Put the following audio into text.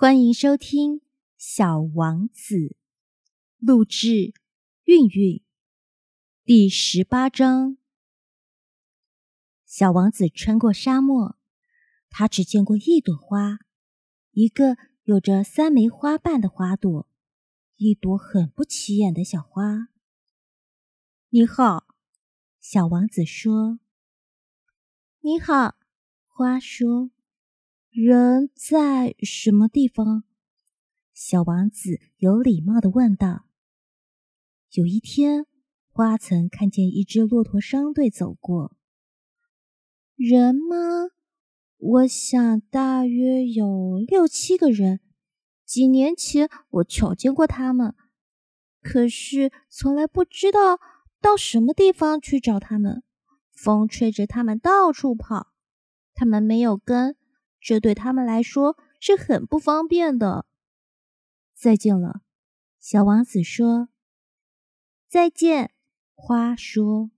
欢迎收听《小王子》，录制韵韵，第十八章。小王子穿过沙漠，他只见过一朵花，一个有着三枚花瓣的花朵，一朵很不起眼的小花。你好，小王子说。你好，花说。人在什么地方？小王子有礼貌的问道。有一天，花曾看见一支骆驼商队走过。人吗？我想大约有六七个人。几年前我瞧见过他们，可是从来不知道到什么地方去找他们。风吹着他们到处跑，他们没有根。这对他们来说是很不方便的。再见了，小王子说。再见，花说。